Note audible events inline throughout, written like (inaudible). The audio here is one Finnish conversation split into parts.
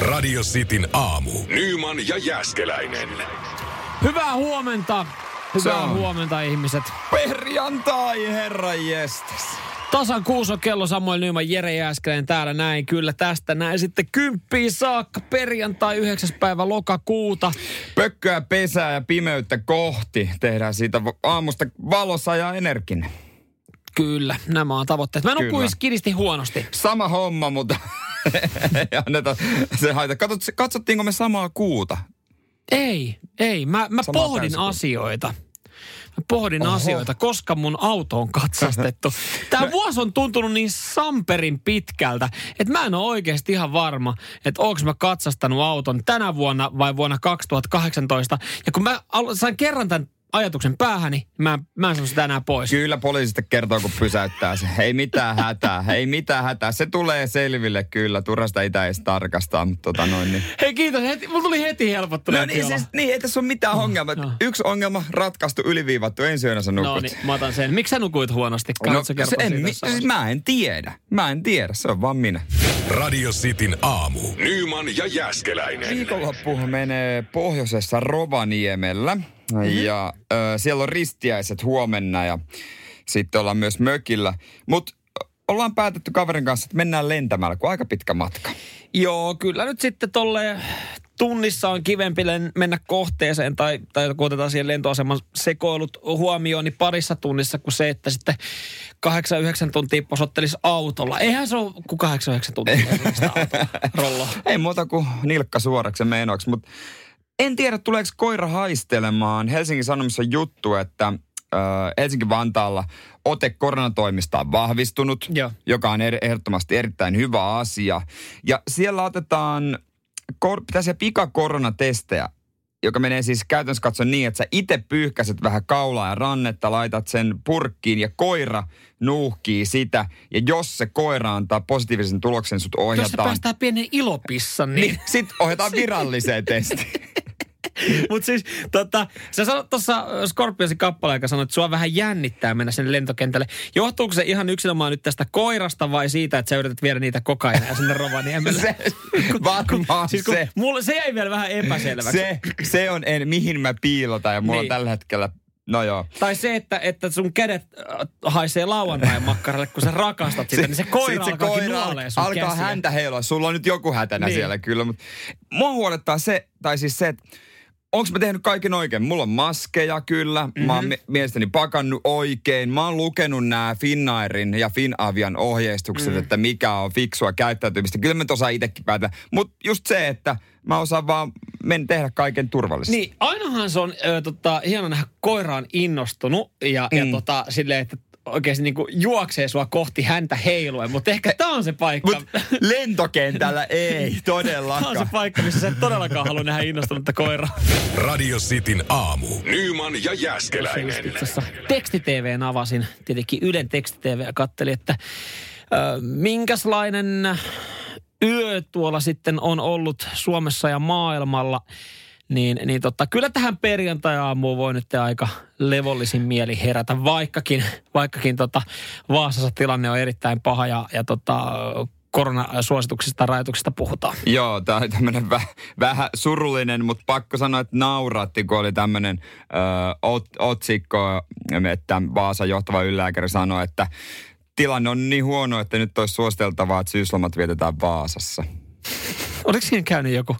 Radio Cityn aamu. Nyman ja Jäskeläinen. Hyvää huomenta. Hyvää on. huomenta ihmiset. Perjantai, herra jestas. Tasan kuusi on kello Samuel Nyman, Jere Jääskeläinen täällä näin. Kyllä tästä näin sitten kymppiin saakka perjantai 9. päivä lokakuuta. Pökköä, pesää ja pimeyttä kohti tehdään siitä aamusta valossa ja energinen. Kyllä, nämä on tavoitteet. Mä nukuisi kiristi huonosti. Sama homma, mutta (laughs) anneta se haita. Katsot, katsottiinko me samaa kuuta? Ei, ei. Mä, mä Samaa pohdin täysikuuta. asioita. Mä pohdin Oho. asioita, koska mun auto on katsastettu. (laughs) Tämä vuosi on tuntunut niin samperin pitkältä, että mä en ole oikeasti ihan varma, että onko mä katsastanut auton tänä vuonna vai vuonna 2018. Ja kun mä sain kerran tämän ajatuksen päähäni, niin mä, mä en sano sitä enää pois. Kyllä poliisista kertoo, kun pysäyttää se. Ei mitään hätää, ei mitään hätää. Se tulee selville kyllä. Turhasta ei edes tarkastaa, mutta tota noin niin. Hei kiitos, heti, mulla tuli heti helpottunut No niin, siis, niin, ei tässä ole mitään ongelmaa. no. Yksi ongelma ratkaistu, yliviivattu, ensi yönä sä nukut. No niin, mä otan sen. Miksi sä nukuit huonosti? No, se kertoa en, siitä mi, siis mä en tiedä. Mä en tiedä, se on vaan minä. Radio Cityn aamu. Nyman ja Jäskeläinen. Viikonloppu menee pohjoisessa Rovaniemellä ja ö, siellä on ristiäiset huomenna ja sitten ollaan myös mökillä. Mutta ollaan päätetty kaverin kanssa, että mennään lentämällä, kun aika pitkä matka. Joo, kyllä nyt sitten tolle tunnissa on kivempi mennä kohteeseen tai, tai kun otetaan siihen lentoaseman sekoilut huomioon, niin parissa tunnissa kuin se, että sitten 8-9 tuntia posottelisi autolla. Eihän se ole kuin 8-9 tuntia autolla. (laughs) Ei muuta kuin nilkka suoraksi menoksi, mutta en tiedä, tuleeko koira haistelemaan. Helsingin Sanomissa juttu, että ö, Helsinki-Vantaalla ote koronatoimista on vahvistunut, Joo. joka on er, ehdottomasti erittäin hyvä asia. Ja siellä otetaan kor, pitäisi pikakoronatestejä, joka menee siis käytännössä katsoen niin, että sä itse pyyhkäset vähän kaulaa ja rannetta, laitat sen purkkiin ja koira nuuhkii sitä. Ja jos se koira antaa positiivisen tuloksen, sut Jos se ohjataan. päästää pienen ilopissan, Niin, niin... sitten ohjataan (laughs) viralliseen testiin. (laughs) (laughs) Mutta siis, tota, sä sanoit tuossa Scorpionsin kappaleen, joka sanoi, että sua vähän jännittää mennä sinne lentokentälle. Johtuuko se ihan yksinomaan nyt tästä koirasta vai siitä, että sä yrität viedä niitä kokaineja sinne Rovaniemelle? (laughs) Se, varmaan siis kun se. Mulle, se jäi vielä vähän epäselväksi. Se, se on, en, mihin mä piilotan ja mulla niin. On tällä hetkellä, no joo. Tai se, että, että sun kädet äh, haisee lauantain makkaralle, kun sä rakastat sitä, niin se koira sit alkaakin nuolee sun alkaa käsiä. häntä heilua. Sulla on nyt joku hätänä Niin. siellä kyllä, mutta mua huolettaa se, tai siis se, että onko mä tehnyt kaiken oikein? Mulla on maskeja kyllä, mm-hmm. mä oon Mhm. mi- mielestäni pakannut oikein. Mä oon lukenut nämä Finnairin ja Finavian ohjeistukset, mm. että mikä on fiksua käyttäytymistä. Kyllä mä osaan itsekin päätellä. Mutta just se, että mä osaan vaan men tehdä kaiken turvallisesti. Niin, ainahan se on ö, tota, hieno nähdä koiraan innostunut ja, mm. ja tota, silleen, että oikeasti niinku juoksee sua kohti häntä heiluen, mutta ehkä tämä on se paikka. Mutta lentokentällä (laughs) ei Tämä on se todellakaan. paikka, missä sä et todellakaan halua nähdä innostunutta koiraa. Radio Cityn aamu. Nyman ja Jäskeläinen. tekstitvn avasin, tietenkin Ylen tekstitv ja kattelin, että ö, minkäslainen yö tuolla sitten on ollut Suomessa ja maailmalla. Niin, niin tota, kyllä tähän perjantai-aamuun voi nyt aika levollisin mieli herätä, vaikkakin, vaikkakin tota, Vaasassa tilanne on erittäin paha ja, ja tota, koronasuosituksista ja rajoituksista puhutaan. Joo, tämä oli tämmöinen väh, vähän surullinen, mutta pakko sanoa, että nauratti, kun oli tämmöinen ot, otsikko, että Vaasan johtava ylilääkäri sanoi, että tilanne on niin huono, että nyt olisi suositeltavaa, että syyslomat vietetään Vaasassa. Oliko siinä käynyt joku?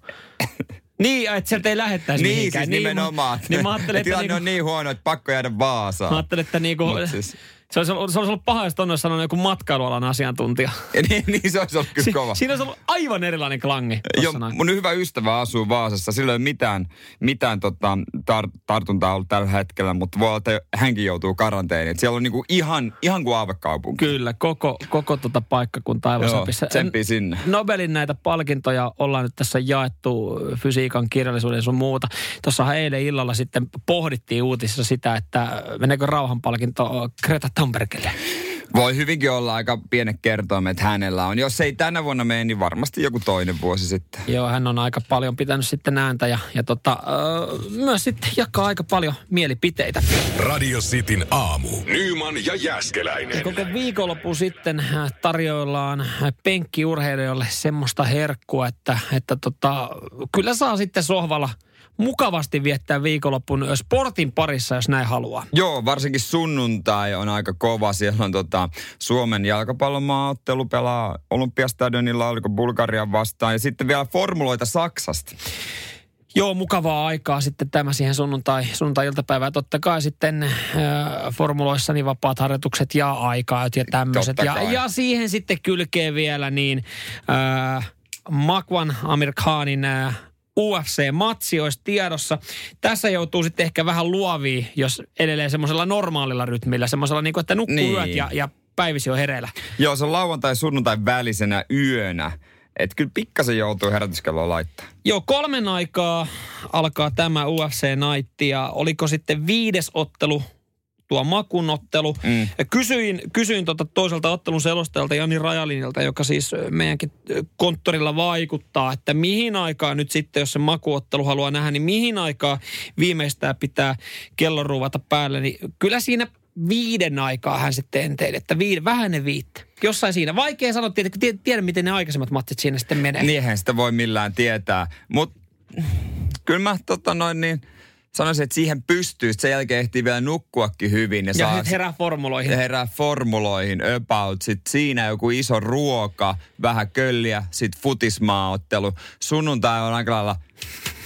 Niin, että sieltä ei lähettäisi Niin, mihinkään. siis nimenomaan. Niin mä ajattelin, että, tilanne niinku, on niin huono, että pakko jäädä Vaasaan. mä ajattelin, että niinku, Mut siis- se, olisi ollut, se olisi ollut paha, jos tonne olisi sanonut joku matkailualan asiantuntija. Ja (laughs) niin, niin se olisi ollut kyllä Si- kova. siinä olisi ollut aivan erilainen klangi. noin. mun hyvä ystävä asuu Vaasassa. Sillä ei ole mitään, mitään tota, tar- tartuntaa ollut tällä hetkellä, mutta voi olla, että hänkin joutuu karanteeniin. Et Siellä on niinku ihan, ihan kuin aavekaupunki. Kyllä, koko, koko tota paikkakunta aivan Joo, sinne. Nobelin näitä palkintoja ollaan nyt tässä jaettu fysiikan, kirjallisuuden ja sun muuta. Tuossahan eilen illalla sitten pohdittiin uutisissa sitä, että meneekö rauhanpalkinto Greta Thunbergille. Voi hyvinkin olla aika pienet kertoimet hänellä on. Jos ei tänä vuonna mene, niin varmasti joku toinen vuosi sitten. Joo, hän on aika paljon pitänyt sitten ääntä ja, ja tota, öö, myös sitten jakaa aika paljon mielipiteitä. Radio Cityn aamu. Nyman ja Jäskeläinen. Koko viikonloppu sitten äh, tarjoillaan penkkiurheilijoille semmoista herkkua, että, että tota, kyllä saa sitten sohvalla mukavasti viettää viikonloppun sportin parissa, jos näin haluaa. Joo, varsinkin sunnuntai on aika kova. Siellä on tota, Suomen jalkapallomaaottelu pelaa Olympiastadionilla, oliko Bulgarian vastaan. Ja sitten vielä formuloita Saksasta. Joo, mukavaa aikaa sitten tämä siihen sunnuntai, sunnuntai-iltapäivään. Totta kai sitten äh, formuloissa niin vapaat harjoitukset ja aikaa ja tämmöiset. Ja, ja siihen sitten kylkee vielä niin äh, Makwan Amir Khanin äh, UFC-matsi olisi tiedossa. Tässä joutuu sitten ehkä vähän luoviin, jos edelleen semmoisella normaalilla rytmillä, semmoisella niin kuin, että nukkuu niin. yöt ja, ja päivisi on hereillä. Joo, se on lauantai sunnuntai välisenä yönä. Että kyllä pikkasen joutuu herätyskelloa laittaa. Joo, kolmen aikaa alkaa tämä UFC Night ja oliko sitten viides ottelu tuo makunottelu. Mm. Kysyin, kysyin tota toiselta ottelun selostajalta Jani Rajalinilta, joka siis meidänkin konttorilla vaikuttaa, että mihin aikaan nyt sitten, jos se makuottelu haluaa nähdä, niin mihin aikaa viimeistään pitää kello ruvata päälle. Niin kyllä siinä viiden aikaa hän sitten enteili, että viiden, vähän ne viittä. Jossain siinä. Vaikea sanoa, että tiedä, tiedä, miten ne aikaisemmat matsit siinä sitten menee. Niinhän sitä voi millään tietää. Mutta kyllä mä tota noin niin, sanoisin, että siihen pystyy. Sen jälkeen ehtii vielä nukkuakin hyvin. Ja, ja saa herää formuloihin. Ja herää formuloihin about. Sitten siinä joku iso ruoka, vähän kölliä, sitten futismaaottelu. Sunnuntai on aika lailla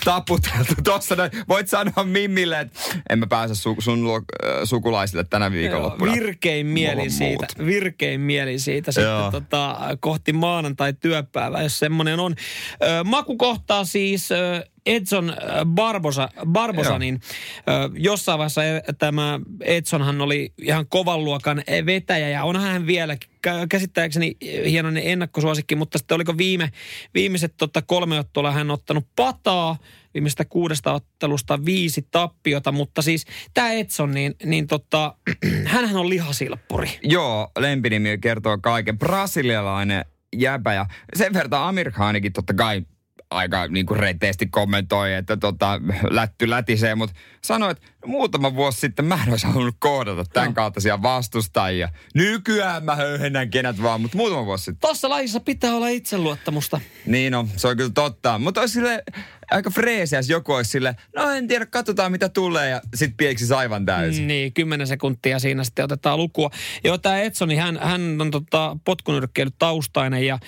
taputeltu (laughs) tuossa. Voit sanoa Mimmille, että en mä pääse su, sun äh, sukulaisille tänä viikonloppuna. Virkein mieli siitä. Muut. Virkein mieli siitä sitten tota, kohti maanantai työpäivää, jos semmoinen on. Ö, maku kohtaa siis ö, Edson Barbosa, Barbosa niin ö, jossain vaiheessa tämä Edsonhan oli ihan kovan luokan vetäjä ja onhan hän vieläkin käsittääkseni hienoinen ennakkosuosikki, mutta sitten oliko viime, viimeiset tota, kolme ottelua hän ottanut pataa, viimeistä kuudesta ottelusta viisi tappiota, mutta siis tämä Edson, niin, niin tota, (clears throat) hänhän on lihasilppuri. Joo, lempinimi kertoo kaiken. Brasilialainen jäbä ja sen verran Amir Khanikin totta kai aika niin kuin reteesti kommentoi, että tota, lätty lätisee, mutta sanoi, että muutama vuosi sitten mä en olisi halunnut kohdata tämän no. kaltaisia vastustajia. Nykyään mä höyhennän kenet vaan, mutta muutama vuosi sitten. Tossa lajissa pitää olla itseluottamusta. Niin no, se on kyllä totta. Mutta olisi sille aika freesiä, jos joku olisi sille, no en tiedä, katsotaan mitä tulee ja sitten pieksi aivan täysin. Niin, kymmenen sekuntia siinä sitten otetaan lukua. Joo, tämä Etsoni, hän, hän on tota, potkunyrkkeily taustainen ja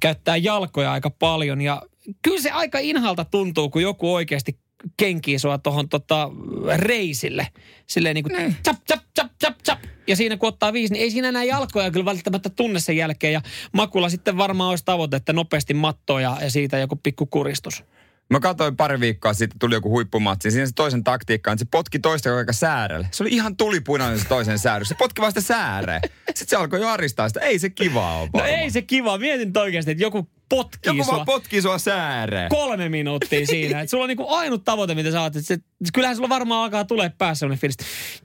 käyttää jalkoja aika paljon ja kyllä se aika inhalta tuntuu, kun joku oikeasti kenkii sua tuohon tota, reisille. Silleen niin kuin mm. chap, chap, chap, chap, chap. Ja siinä kun ottaa viisi, niin ei siinä enää jalkoja kyllä välttämättä tunne sen jälkeen. Ja Makulla sitten varmaan olisi tavoite, että nopeasti mattoa ja, ja siitä joku pikku kuristus. Mä katsoin pari viikkoa sitten, tuli joku huippumatsi. Siinä se toisen taktiikka että se potki toista aika säärelle. Se oli ihan tulipunainen se toisen säädö. Se potki vasta sääreen. Sitten se alkoi jo aristaa sitä. Ei se kiva ole. No ei se kiva. Mietin oikeasti, että joku potkii Joku sua. vaan potkii sua sääreen. Kolme minuuttia siinä. Et sulla on niinku ainut tavoite, mitä sä oot. Se, kyllähän sulla varmaan alkaa tulee päässä sellainen fiilis.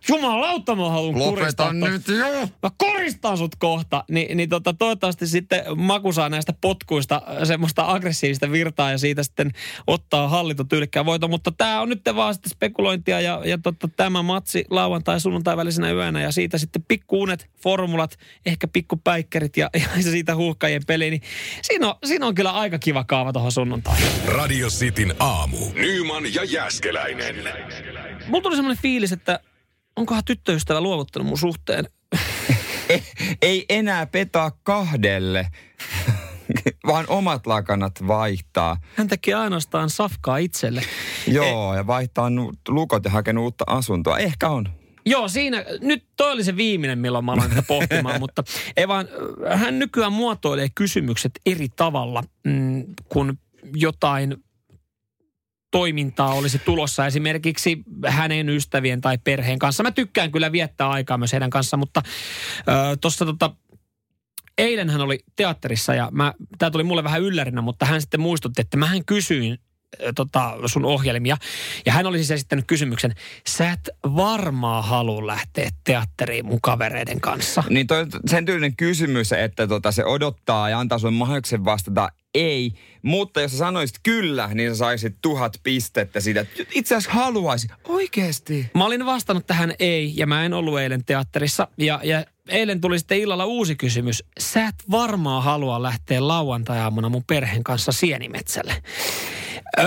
Jumalauta, mä haluan kuristaa. nyt jo. Mä koristan sut kohta. Ni, niin tota, toivottavasti sitten Maku saa näistä potkuista semmoista aggressiivista virtaa ja siitä sitten ottaa hallitut tyylikkään voiton. Mutta tämä on nyt vaan sitten spekulointia ja, ja tota, tämä matsi lauantai sunnuntai välisenä yönä ja siitä sitten pikkuunet, formulat, ehkä pikkupäikkerit ja, ja siitä huuhkajien peli. Niin siinä on, siinä on kyllä aika kiva kaava tuohon sunnuntaihin. Radio Cityn aamu. Nyman ja Jäskeläinen. Mulla tuli semmoinen fiilis, että onkohan tyttöystävä luovuttanut mun suhteen. (laughs) Ei enää petaa kahdelle, (laughs) vaan omat lakanat vaihtaa. Hän teki ainoastaan safkaa itselle. Joo, ja vaihtaa lukot ja hakenut uutta asuntoa. Ehkä on. Joo, siinä, nyt toi oli se viimeinen, milloin mä aloin tätä pohtimaan, (laughs) mutta ei vaan, hän nykyään muotoilee kysymykset eri tavalla, mm, kun jotain toimintaa olisi tulossa esimerkiksi hänen ystävien tai perheen kanssa. Mä tykkään kyllä viettää aikaa myös heidän kanssa, mutta tuossa tota, eilen hän oli teatterissa ja tämä tuli mulle vähän yllärinä, mutta hän sitten muistutti, että mähän kysyin tota, sun ohjelmia. Ja hän oli siis esittänyt kysymyksen, sä et varmaan halua lähteä teatteriin mun kavereiden kanssa. Niin toi, sen tyylinen kysymys, että tota, se odottaa ja antaa sulle mahdollisuuden vastata ei. Mutta jos sä sanoisit kyllä, niin sä saisit tuhat pistettä siitä. että Itse asiassa haluaisin. Oikeesti. Mä olin vastannut tähän ei, ja mä en ollut eilen teatterissa. Ja, ja eilen tuli sitten illalla uusi kysymys. Sä et varmaan halua lähteä lauantai-aamuna mun perheen kanssa sienimetsälle. Öö,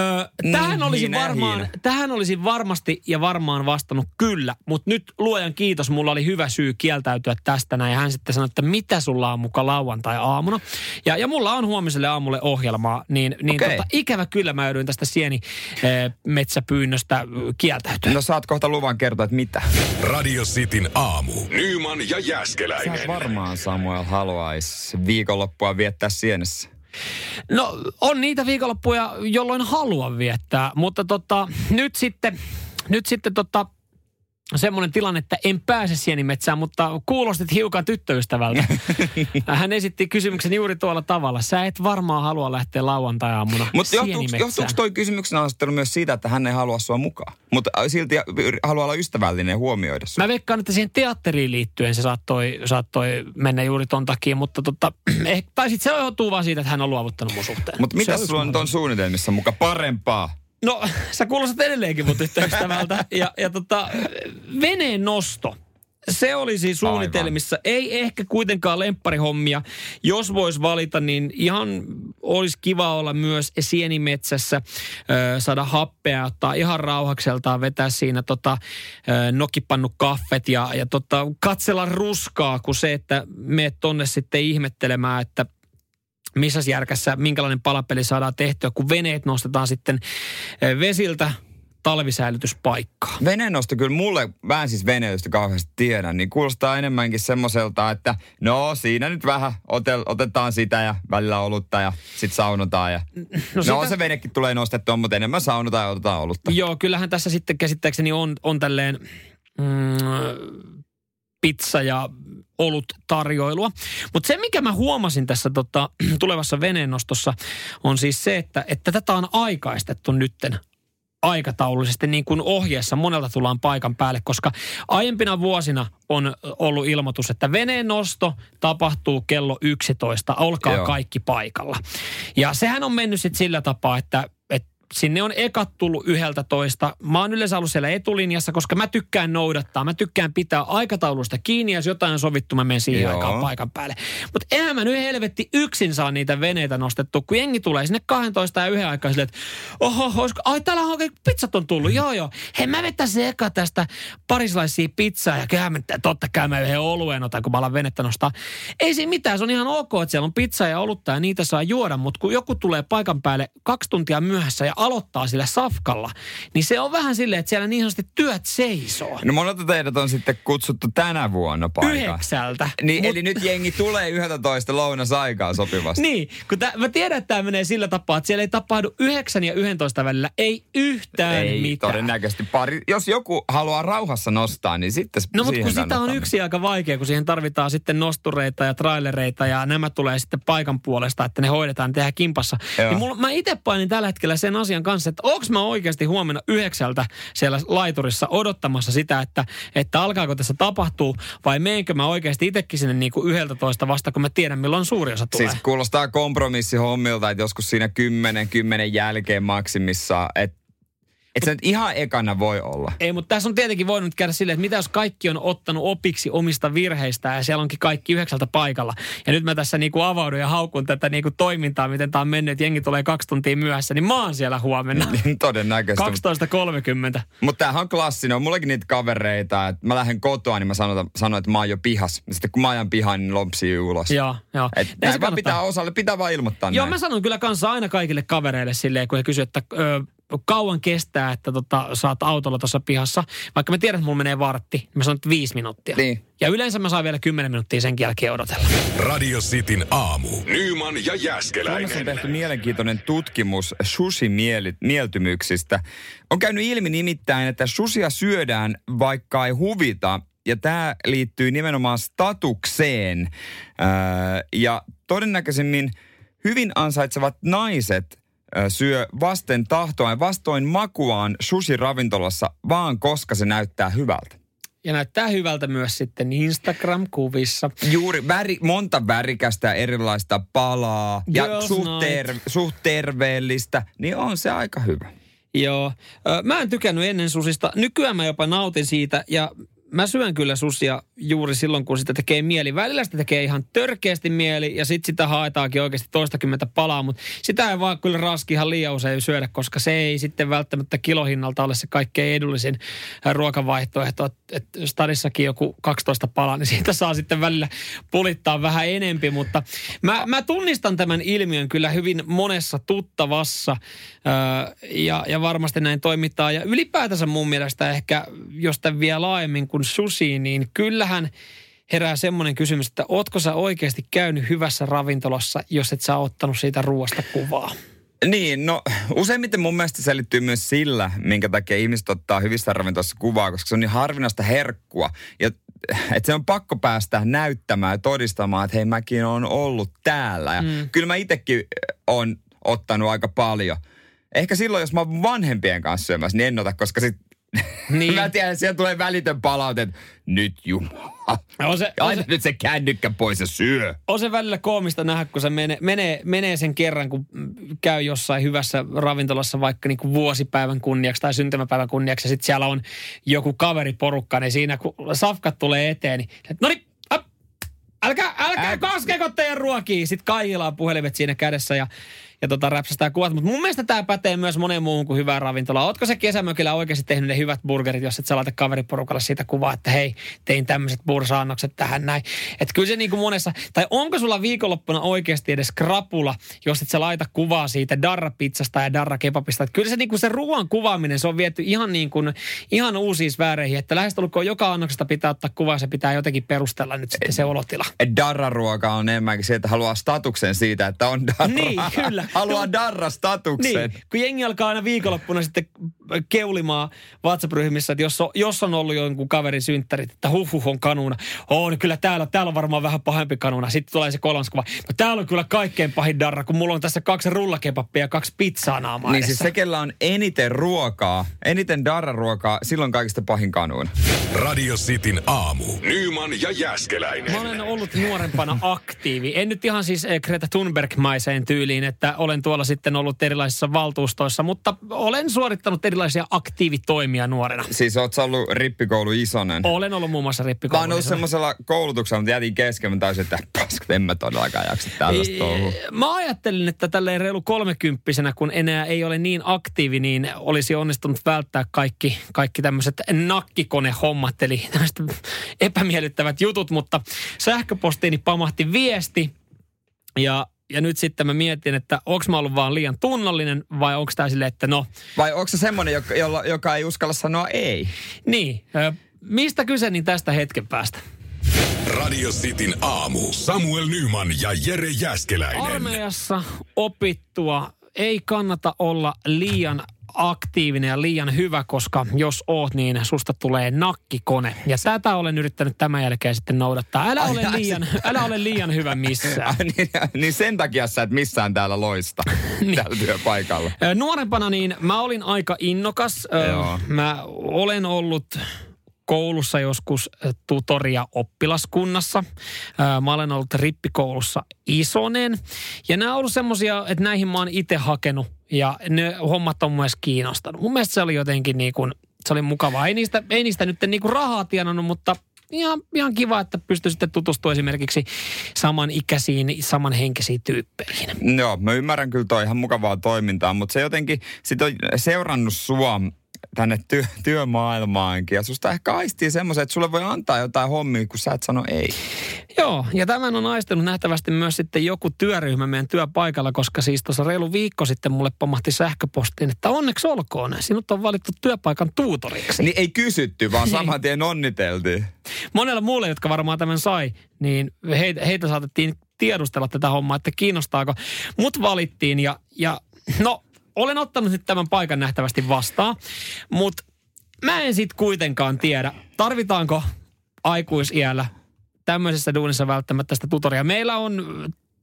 tähän, Niin, olisi näin. varmaan, tähän olisi varmasti ja varmaan vastannut kyllä, mutta nyt luojan kiitos, mulla oli hyvä syy kieltäytyä tästä näin. Ja hän sitten sanoi, että mitä sulla on muka lauantai-aamuna. Ja, ja mulla on huomiselle aamulle ohjelmaa, niin, niin Okei. tota, ikävä kyllä mä joudun tästä sienimetsäpyynnöstä kieltäytyä. No saat kohta luvan kertoa, että mitä. Radio Cityn aamu. Nyman ja Sä Jäskeläinen. varmaan Samuel haluaisi viikonloppua viettää sienessä. No on niitä viikonloppuja, jolloin haluan viettää, mutta tota, nyt sitten, nyt sitten tota, semmoinen tilanne, että en pääse sienimetsään, mutta kuulostit hiukan tyttöystävältä. (laughs) Hän esitti kysymyksen juuri tuolla tavalla. Sä et varmaan halua lähteä lauantai-aamuna Mutta johtuuko, johtuuko toi kysymyksen asettelu myös siitä, että hän ei halua sua mukaan? Mutta silti haluaa olla ystävällinen ja huomioida sua. Mä veikkaan, että siihen teatteriin liittyen se saattoi, saattoi mennä juuri ton takia, mutta tota, (clears throat) eh, tai sitten se johtuu vaan siitä, että hän on luovuttanut mun suhteen. Mutta mitä sulla on ton suunnitelmissa mukaan parempaa? No, sä kuulostat edelleenkin mun tyttöystävältä. Ja, ja tota, veneen nosto. Se olisi suunnitelmissa. Aivan. Ei ehkä kuitenkaan lempparihommia. Jos vois valita, niin ihan olisi kiva olla myös sienimetsässä, saada happea, ottaa ihan rauhakseltaan, vetää siinä tota, ö, nokipannu kaffet ja, ja tota, katsella ruskaa, kuin se, että meet tonne sitten ihmettelemään, että missä järkässä, minkälainen palapeli saadaan tehtyä, kun veneet nostetaan sitten eh, vesiltä talvisäilytyspaikkaan. Venenosto kyllä mulle, mä en siis veneilystä kauheasti tiedä, niin kuulostaa enemmänkin semmoiselta, että no siinä nyt vähän otel, otetaan sitä ja välillä olutta ja sit saunotaan. Ja... No, no sitä- se venekin tulee nostettua, mutta enemmän saunotaan ja otetaan olutta. Joo, kyllähän tässä sitten käsittääkseni on, on tälleen mm, pizza ja olut tarjoilua. Mutta se, mikä mä huomasin tässä tota, (clears throat) tulevassa veneennostossa, on siis se, että, että tätä on aikaistettu nytten aikataulullisesti niin kuin ohjeessa monelta tullaan paikan päälle, koska aiempina vuosina on ollut ilmoitus, että veneen nosto tapahtuu kello 11, olkaa Joo. Kaikki paikalla. Ja sehän on mennyt sitten sillä tapaa, että sinne on ekat tullut yhdeltä toista. Mä oon yleensä ollut siellä etulinjassa, koska mä tykkään noudattaa. Mä tykkään pitää aikataulusta kiinni, ja jos jotain on sovittu, mä menen siihen Joo. aikaan paikan päälle. Mutta eihän mä nyt helvetti yksin saa niitä veneitä nostettua, kun jengi tulee sinne 12 ja yhden aikaa silleen, että oho, olisiko, ai täällä on oikein pizzat on tullut, joo joo. Hei mä vettäisin eka tästä parislaisia pizzaa ja mä totta kai mä yhden oluen otan, kun mä alan venettä nostaa. Ei siinä mitään, se on ihan ok, että siellä on pizza ja olutta ja niitä saa juoda, mutta kun joku tulee paikan päälle kaksi tuntia myöhässä ja aloittaa sillä safkalla, niin se on vähän silleen, että siellä niin sanotusti työt seisoo. No monelta teidät on sitten kutsuttu tänä vuonna paikkaan. Yhdeksältä. Niin, Mut- Eli nyt jengi tulee 11 lounasaikaa sopivasti. Niin, kun tää, mä tiedän, että tämä menee sillä tapaa, että siellä ei tapahdu 9 ja 11 välillä, ei yhtään Ei mitään. todennäköisesti pari. Jos joku haluaa rauhassa nostaa, niin sitten No mutta kun sitä on yksi aika vaikea, kun siihen tarvitaan sitten nostureita ja trailereita ja nämä tulee sitten paikan puolesta, että ne hoidetaan tehdä kimpassa. Joo. Niin mulla, mä itse painin tällä hetkellä sen asian kanssa, että onko mä oikeasti huomenna yhdeksältä siellä laiturissa odottamassa sitä, että, että alkaako tässä tapahtuu vai meenkö mä oikeasti itsekin sinne niin kuin yhdeltä toista vasta, kun mä tiedän milloin suuri osa tulee. Siis kuulostaa kompromissihommilta, että joskus siinä kymmenen, kymmenen jälkeen maksimissaan, että et se nyt ihan ekana voi olla. Ei, mutta tässä on tietenkin voinut käydä silleen, että mitä jos kaikki on ottanut opiksi omista virheistään ja siellä onkin kaikki yhdeksältä paikalla. Ja nyt mä tässä niinku avaudun ja haukun tätä niinku toimintaa, miten tämä on mennyt, että jengi tulee kaksi tuntia myöhässä, niin mä oon siellä huomenna. (laughs) Todennäköisesti. 12.30. Mutta tämähän on klassinen. On mullakin niitä kavereita, että mä lähden kotoa, niin mä sanon, sanon että mä oon jo pihas. Sitten kun mä ajan pihaan, niin lompsii ulos. Joo, joo. Et Näin vaan pitää osalle, pitää vaan ilmoittaa Joo, näin. mä sanon kyllä kanssa aina kaikille kavereille silleen, kun he kysyvät, että ö, kauan kestää, että tota, saat autolla tuossa pihassa. Vaikka mä tiedän, että mulla menee vartti, niin mä sanon, että viisi minuuttia. Niin. Ja yleensä mä saan vielä kymmenen minuuttia sen jälkeen odotella. Radio Cityn aamu. Nyman ja Suomessa on Jäskeläinen. tehty mielenkiintoinen tutkimus sushi-mieltymyksistä. On käynyt ilmi nimittäin, että susia syödään vaikka ei huvita. Ja tämä liittyy nimenomaan statukseen. Öö, ja todennäköisemmin hyvin ansaitsevat naiset syö vasten tahtoa ja vastoin makuaan sushi-ravintolassa, vaan koska se näyttää hyvältä. Ja näyttää hyvältä myös sitten Instagram-kuvissa. Juuri väri, monta värikästä ja erilaista palaa ja Girls suht, night. ter, suht terveellistä, niin on se aika hyvä. Joo. Mä en tykännyt ennen susista. Nykyään mä jopa nautin siitä ja mä syön kyllä susia juuri silloin, kun sitä tekee mieli. Välillä sitä tekee ihan törkeästi mieli ja sitten sitä haetaankin oikeasti toistakymmentä palaa, mutta sitä ei vaan kyllä raski ihan liian usein syödä, koska se ei sitten välttämättä kilohinnalta ole se kaikkein edullisin ä, ruokavaihtoehto. Että stadissakin joku 12 palaa, niin siitä saa sitten välillä pulittaa vähän enempi, mutta mä, mä tunnistan tämän ilmiön kyllä hyvin monessa tuttavassa ö, ja, ja varmasti näin toimitaan. Ja ylipäätänsä mun mielestä ehkä, jos tämän vie laajemmin kuin sushi, niin kyllähän herää semmoinen kysymys, että ootko sä oikeasti käynyt hyvässä ravintolassa, jos et sä ottanut siitä ruoasta kuvaa? Niin, no useimmiten mun mielestä se liittyy myös sillä, minkä takia ihmiset ottaa hyvissä ravintolassa kuvaa, koska se on niin harvinaista herkkua. Ja että se on pakko päästä näyttämään ja todistamaan, että hei mäkin on ollut täällä. Ja mm. kyllä mä itsekin on ottanut aika paljon. Ehkä silloin, jos mä oon vanhempien kanssa syömässä, niin en ota, koska sit Niin. Mä tiedän, siellä tulee välitön palaute, nyt jumala. On se- on se- nyt se kännykkä pois ja syö. on se välillä koomista nähdä, kun se menee, menee, menee sen kerran, kun käy jossain hyvässä ravintolassa vaikka niin kuin vuosipäivän kunniaksi tai syntymäpäivän kunniaksi ja sitten siellä on joku kaveriporukka, niin siinä kun safkat tulee eteen, niin no niin, älkää, älkää Ä- koskeko teidän ruokia. Sitten kaijilaa puhelimet siinä kädessä ja, ja tota, räpsästää kuvat. Mutta mun mielestä tämä pätee myös moneen muuhun kuin hyvään ravintolaan. Ootko se kesämökillä oikeasti tehnyt ne hyvät burgerit, jos et sä laita kaveriporukalle siitä kuvaa, että hei, tein tämmöiset bursaannokset tähän näin. Että kyllä se niin kuin monessa, tai onko sulla viikonloppuna oikeasti edes krapula, jos et sä laita kuvaa siitä darra-pizzasta ja darra-kebabista. Että kyllä se niin kuin se ruoan kuvaaminen, se on viety ihan niin kuin, ihan uusiin sfääreihin, että lähestulkoon joka annoksesta pitää ottaa kuva ja se pitää jotenkin perustella nyt sitten se olotila. Darra-ruoka on enemmänkin se, että haluaa statuksen siitä, että on darra. Niin, kyllä. Haluaa No, darra-statuksen. Niin, kun jengi alkaa aina viikonloppuna sitten keulimaan WhatsApp-ryhmissä, että jos on, jos on ollut jonkun kaverin synttärit, että huh, huh on kanuna. On kyllä täällä, täällä on varmaan vähän pahempi kanuna. Sitten tulee se kolmas kuva. No täällä on kyllä kaikkein pahin darra, kun mulla on tässä kaksi rullakepappia ja kaksi pizzaa naamaa Niin edessä. siis se, kellä on eniten ruokaa, eniten darra-ruokaa, silloin kaikista pahin kanuun. Radio Cityn aamu. Nyman ja Jäskeläinen. Mä olen ollut nuorempana aktiivi. En nyt ihan siis eh, Greta Thunberg-maiseen tyyliin, että olen tuolla sitten ollut erilaisissa valtuustoissa, mutta olen suorittanut erilaisia aktiivitoimia nuorena. Siis oot ollut rippikoulu isonen. Olen ollut muun muassa Mä oon ollut semmoisella koulutuksella, mutta jätin kesken. Mä taisin, että paskat, en mä todellakaan jaksa tällaista touhua. Mä ajattelin, että tälleen reilu kolmekymppisenä, kun enää ei ole niin aktiivi, niin olisi onnistunut välttää kaikki, kaikki tämmöiset nakkikonehommat, eli tämmöiset epämiellyttävät jutut, mutta sähköpostiini pamahti viesti ja ja nyt sitten mä mietin, että onko mä ollut vaan liian tunnollinen vai onko tämä silleen, että no, Vai onko se semmoinen, joka, jolla, joka ei uskalla sanoa ei? niin, ö, mistä kyse, niin tästä hetken päästä. Radio Cityn aamu. Samuel Nyman ja Jere Jäskeläinen. Armeijassa opittua ei kannata olla liian aktiivinen ja liian hyvä, koska jos oot, niin susta tulee nakkikone. Ja tätä olen yrittänyt tämän jälkeen sitten noudattaa. Älä Ai, ole liian, älä ole liian hyvä missään. Ai, niin, niin sen takia sä et missään täällä loista (laughs) Niin. täällä työpaikalla. Nuorempana niin mä olin aika innokas. Joo. Mä olen ollut koulussa joskus tutoria oppilaskunnassa. Mä olen ollut rippikoulussa isonen. Ja nämä on ollut semmosia, että näihin mä oon itse hakenut. Ja ne hommat on myös kiinnostanut. Mun mielestä se oli jotenkin niin kuin, se oli mukavaa. Ei niistä, ei niistä nyt niin kuin rahaa tienannut, mutta ihan, ihan kiva, että pystyi sitten tutustumaan esimerkiksi samanikäisiin, samanhenkisiin tyyppeihin. Joo, mä ymmärrän kyllä toi ihan mukavaa toimintaa, mutta se jotenkin sit on seurannut sua tänne työ, työmaailmaankin. Ja susta ehkä aistii semmoisen, että sulle voi antaa jotain hommia, kun sä et sano ei. Joo, ja tämän on aistanut nähtävästi myös sitten joku työryhmä meidän työpaikalla, koska siis tuossa reilu viikko sitten mulle pomahti sähköpostiin, että onneksi olkoon, sinut on valittu työpaikan tuutoriksi. Niin ei kysytty, vaan saman tien onniteltiin. Monella muulle, jotka varmaan tämän sai, niin heitä, heitä saatettiin tiedustella tätä hommaa, että kiinnostaako. Mut valittiin ja, ja no, olen ottanut nyt tämän paikan nähtävästi vastaan, mutta mä en sit kuitenkaan tiedä, tarvitaanko aikuisiällä tämmöisessä duunissa välttämättä sitä tutoria. Meillä on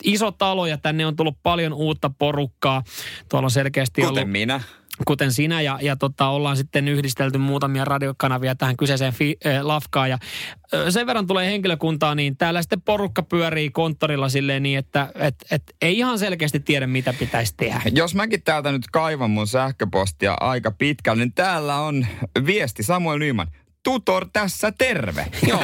iso talo ja tänne on tullut paljon uutta porukkaa. Tuolla on selkeästi Kuten ollut minä. Kuten sinä, ja, ja tota, ollaan sitten yhdistelty muutamia radiokanavia tähän kyseiseen fi, äh, lafkaan. Ja sen verran tulee henkilökuntaa, niin täällä sitten porukka pyörii konttorilla silleen niin, että et, et, ei ihan selkeästi tiedä, mitä pitäisi tehdä. Jos mäkin täältä nyt kaivan mun sähköpostia aika pitkälle, niin täällä on viesti Samuel Nyman. Tutor tässä, terve. (laughs) Joo.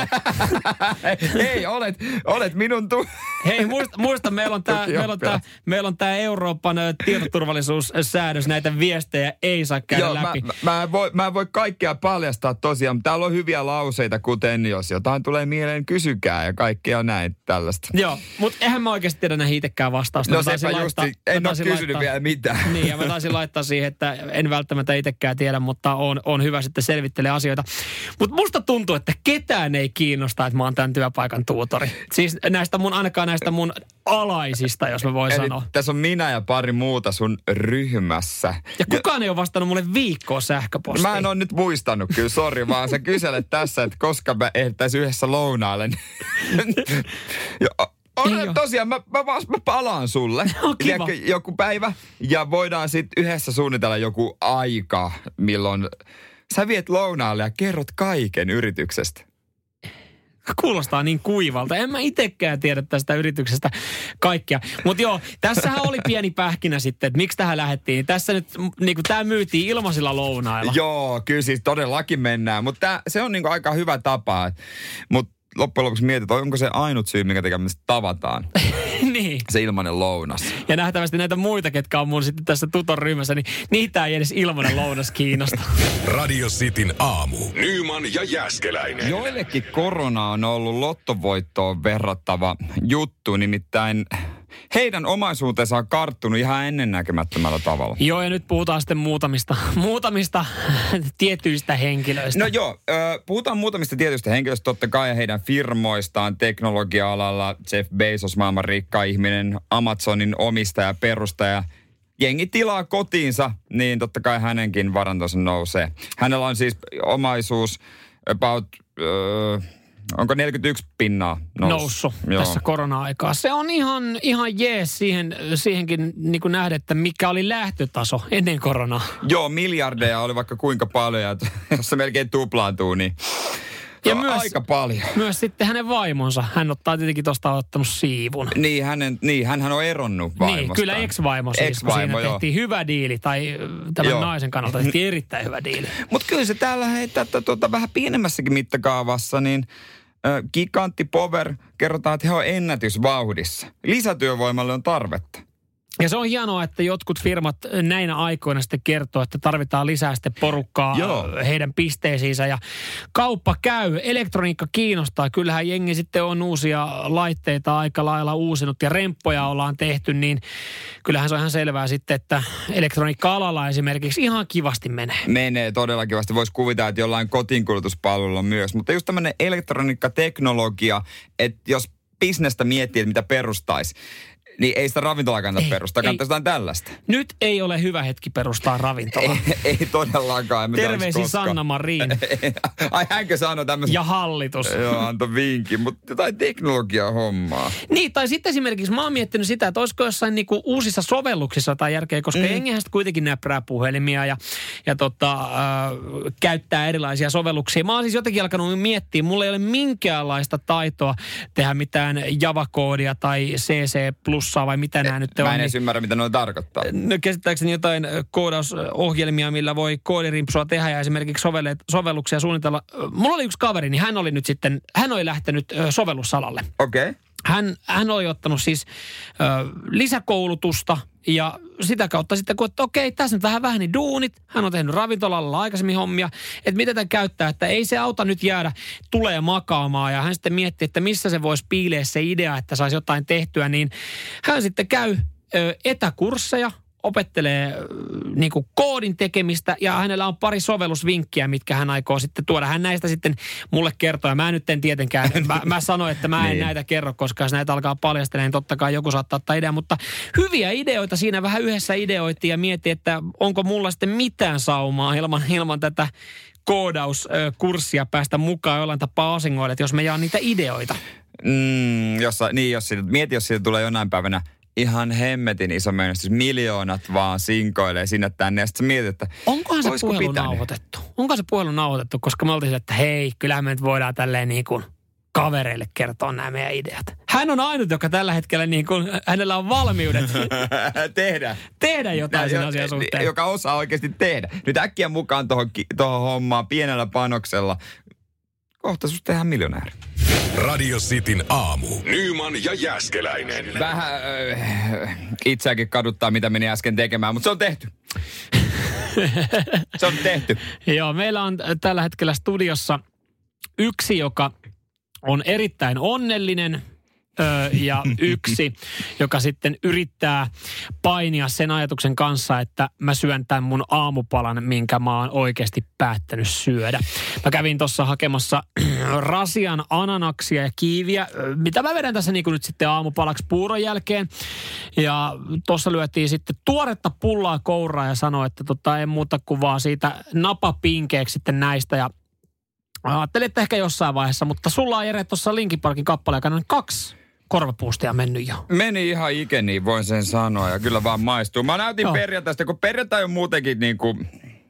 (laughs) Ei, olet, olet minun tu... (laughs) Hei, muista, muista meillä on tämä meillä on tää, meillä on tää Euroopan tietoturvallisuussäädös. Näitä viestejä ei saa käydä Joo, läpi. mä, mä, en voi, mä en voi kaikkea paljastaa tosiaan, mutta täällä on hyviä lauseita, kuten jos jotain tulee mieleen, kysykää ja kaikkea näin tällaista. Joo, mutta eihän mä oikeasti tiedä näihin itsekään vastausta. No sepä justi, mä en ole kysynyt vielä mitään. Niin, ja mä taisin laittaa siihen, että en välttämättä itsekään tiedä, mutta on, on hyvä sitten selvittelee asioita. Mutta musta tuntuu, että ketään ei kiinnosta, että mä oon tämän työpaikan tuutori. Siis näistä mun, ainakaan näistä mun alaisista, jos mä voin Eli sanoa. tässä on minä ja pari muuta sun ryhmässä. Ja kukaan ei ole vastannut mulle viikkoa sähköpostiin. Mä en ole nyt muistanut kyllä, sori, vaan sä kyselet tässä, että koska mä ehtäis yhdessä lounaalle. ja, on, tosiaan, mä, mä, vaan, mä palaan sulle. (laughs) No, kiva. Joku päivä ja voidaan sitten yhdessä suunnitella joku aika, milloin sä viet lounaalle ja kerrot kaiken yrityksestä. Kuulostaa niin kuivalta. En mä itsekään tiedä tästä yrityksestä kaikkia. Mutta joo, tässähän oli pieni pähkinä sitten, että miksi tähän lähdettiin. Tässä nyt, niin kuin tämä myytiin ilmaisilla lounailla. Joo, kyllä siis todellakin mennään, mutta se on niinku aika hyvä tapa. Mutta loppujen lopuksi mietit, onko se ainut syy, minkä takia me tavataan, (laughs) niin. se ilmainen lounas. Ja nähtävästi näitä muita, ketkä on mun sitten tässä tuton ryhmässä, niin niitä ei edes ilmainen lounas kiinnosta. (laughs) Radio Cityn aamu. Nyman ja Jäskeläinen. Joillekin korona on ollut lottovoittoon verrattava juttu, nimittäin heidän omaisuutensa on karttunut ihan ennennäkemättömällä tavalla. Joo, ja nyt puhutaan sitten muutamista, (laughs) muutamista (laughs) tietyistä henkilöistä. No joo, puhutaan muutamista tietystä henkilöistä, totta kai ja heidän firmoistaan teknologia-alalla. Jeff Bezos, maailman rikka ihminen, Amazonin omistaja ja perustaja. Jengi tilaa kotiinsa, niin totta kai hänenkin varantonsa nousee. Hänellä on siis omaisuus about, ö, onko 41 pinnaa noussut? noussut Joo. tässä korona-aikaa. Se on ihan, ihan jees siihen, siihenkin niin kuin nähdä, että mikä oli lähtötaso ennen koronaa. Joo, miljardeja oli vaikka kuinka paljon, ja (laughs) jos se melkein tuplaantuu, niin Ja myös- aika paljon. Myös sitten hänen vaimonsa. Hän ottaa tietenkin tuosta ottanut siivun. Niin, hänen, niin, hänhän on eronnut vaimosta. Niin, kyllä ex-vaimo siis, Ex-vaimo, siinä joo. tehtiin hyvä diili, tai tämän Joo. naisen kannalta (laughs) tehtiin erittäin hyvä diili. Mutta kyllä se täällä heittää tuota, vähän pienemmässäkin mittakaavassa, niin Gigantti Power kerrotaan, että he on ennätysvauhdissa. Lisätyövoimalle on tarvetta. Ja se on hienoa, että jotkut firmat näinä aikoina sitten kertoo, että tarvitaan lisää sitten porukkaa Joo. ö, heidän pisteisiinsä. Ja kauppa käy, elektroniikka kiinnostaa. Kyllähän jengi sitten on uusia laitteita aika lailla uusinut ja remppoja ollaan tehty, niin kyllähän se on ihan selvää sitten, että elektroniikka-alalla esimerkiksi ihan kivasti menee. Menee todellakin vasta. Voisi kuvitella, että jollain kotinkulutuspalvelulla myös. Mutta just tämmöinen elektroniikkateknologia, että jos bisnestä miettii, että mitä perustaisi, niin ei sitä ravintolaa kannata Ei, perustaa, kannattaa jotain tällaista. Nyt ei ole hyvä hetki perustaa ravintolaa. (laughs) Ei, ei todellakaan. Terveisin. Sanna Marin (laughs) Ai hänkö sanoi tämmöisen? ja hallitus. Joo, antoi vinkin, mutta jotain teknologiaa hommaa. Niin, tai sitten esimerkiksi mä oon miettinyt sitä, että olisiko jossain niinku uusissa sovelluksissa tai järkeä, koska mm. jengihän kuitenkin näppärää puhelimia ja, ja tota, äh, käyttää erilaisia sovelluksia. Mä oon siis jotenkin alkanut miettiä, mulla ei ole minkäänlaista taitoa tehdä mitään Java-koodia tai CC plussaa vai mitä nämä nyt Mä on. en niin- edes ymmärrä, mitä noin tarkoittaa. No käsittääkseni jotain ö, koodausohjelmia, millä voi koodirimpsua tehdä ja esimerkiksi sovelleet, sovelluksia suunnitella. Ö, Mulla oli yksi kaveri, niin hän oli nyt sitten, hän oli lähtenyt sovellussalalle. Okei. Okay. Hän, hän oli ottanut siis ö, lisäkoulutusta ja sitä kautta sitten, kun että okei, tässä nyt vähän vähän niin duunit. Hän on tehnyt ravintolalla aikaisemmin hommia, että mitä tämän käyttää, että ei se auta nyt jäädä tulee makaamaan. Ja hän sitten miettii, että missä se voisi piileä se idea, että saisi jotain tehtyä, niin hän sitten käy ö, etäkursseja, opettelee niin kuin koodin tekemistä ja hänellä on pari sovellusvinkkiä, mitkä hän aikoo sitten tuoda. Hän näistä sitten mulle kertoo ja mä nyt en tietenkään, mä, mä sanoin, että mä en (laughs) Niin. näitä kerro, koska jos näitä alkaa paljastella, niin totta kai joku saattaa ottaa idea, mutta hyviä ideoita siinä vähän yhdessä ideoitiin ja mietti, että onko mulla sitten mitään saumaa ilman, ilman tätä koodauskurssia päästä mukaan jollain tapaa asingoille, että jos me jaan niitä ideoita. Mm, jossa, niin, jos siitä, mieti, jos siitä tulee jonain päivänä ihan hemmetin iso menestys. Miljoonat vaan sinkoilee sinne tänne. Ja sitten mietit, että Onkohan se puhelu pitänyt? nauhoitettu? Onko se puhelu nauhoitettu? Koska me oltiin että hei, kyllä me nyt voidaan tälleen niin kuin kavereille kertoa nämä meidän ideat. Hän on ainut, joka tällä hetkellä niin kuin, hänellä on valmiudet (laughs) tehdä. tehdä jotain sen asian suhteen. Joka osaa oikeasti tehdä. Nyt äkkiä mukaan tuohon, tuohon hommaan pienellä panoksella. Kohta susta tehdään miljonääri. Radio Cityn aamu. Nyman ja Jäskeläinen. Vähän äh, itseäkin kaduttaa, mitä meni äsken tekemään, mutta se on tehty. (laughs) se on tehty. Joo, meillä on tällä hetkellä studiossa yksi, joka on erittäin onnellinen ja yksi, joka sitten yrittää painia sen ajatuksen kanssa, että mä syön tämän mun aamupalan, minkä mä oon oikeasti päättänyt syödä. Mä kävin tuossa hakemassa (clears throat) rasian ananaksia ja kiiviä, mitä mä vedän tässä niin nyt sitten aamupalaksi puuron jälkeen. Ja tuossa lyötiin sitten tuoretta pullaa kouraa ja sanoi, että tota, en muuta kuin vaan siitä napapinkeeksi sitten näistä ja Ajattelin, että ehkä jossain vaiheessa, mutta sulla on Jere tuossa Linkin Parkin kappale, kaksi korvapuustia mennyt jo. Meni ihan ikeni, voin sen sanoa, ja kyllä vaan maistuu. Mä näytin Joo. perjantaista, kun perjantai on muutenkin niin kuin,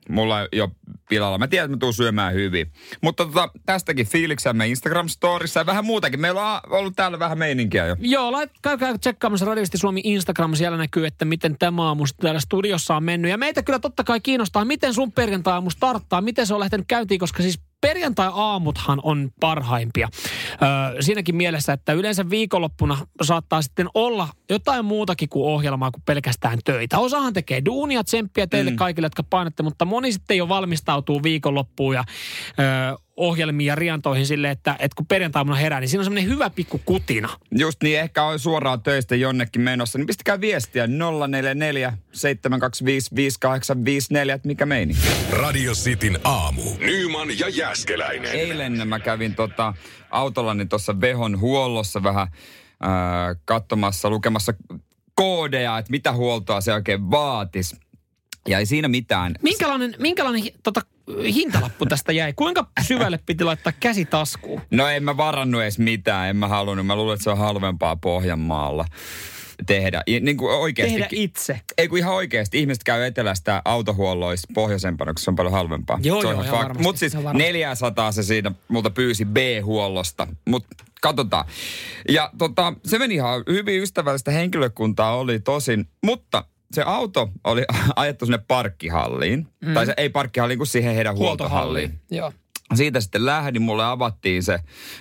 mulla jo pilalla. Mä tiedän, että mä tuun syömään hyvin. Mutta tota, tästäkin fiiliksemme Instagram-storissa ja vähän muutakin. Meillä on ollut täällä vähän meininkiä jo. Joo, lait, käykää tsekkaamassa Radiosti Suomi Instagram. Siellä näkyy, että miten tämä aamu täällä studiossa on mennyt. Ja meitä kyllä totta kai kiinnostaa, miten sun perjantai-aamu starttaa, miten se on lähtenyt käyntiin, koska siis perjantai-aamuthan on parhaimpia. Öö, siinäkin mielessä, että yleensä viikonloppuna saattaa sitten olla jotain muutakin kuin ohjelmaa kuin pelkästään töitä. Osahan tekee duunia, tsemppiä teille mm. kaikille, jotka painatte, mutta moni sitten jo valmistautuu viikonloppuun ja öö, ohjelmiin ja riantoihin silleen, että, että kun perjantaina herää, niin siinä on semmoinen hyvä pikku kutina. Just niin, ehkä on suoraan töistä jonnekin menossa, niin pistäkää viestiä 044 725 5854, että mikä meini. Radio Cityn aamu. Nyman ja Jäskeläinen. Eilen mä kävin tota, autollani tuossa Vehon huollossa vähän äh, katsomassa, lukemassa koodeja, että mitä huoltoa se oikein vaatisi. Ja ei siinä mitään. Minkälainen, minkälainen tota, hintalappu tästä jäi? Kuinka syvälle piti laittaa käsi taskuun? No en mä varannut edes mitään, en mä halunnut. Mä luulen, että se on halvempaa Pohjanmaalla tehdä. Niin kuin oikeasti. Tehdä itse. Ei kun ihan oikeasti. Ihmiset käy etelästä autohuolloissa pohjoisempana, koska se on paljon halvempaa. Joo, se joo, joo Mutta siis 400 se siitä multa pyysi B-huollosta. Mutta katsotaan. Ja tota, se meni ihan hyvin ystävällistä henkilökuntaa oli tosin, mutta se auto oli (laughs) ajettu sinne parkkihalliin. Mm. Tai se ei parkkihalliin, kuin siihen heidän huoltohalliin. huoltohalliin. Joo. Siitä sitten lähdin, mulle avattiin se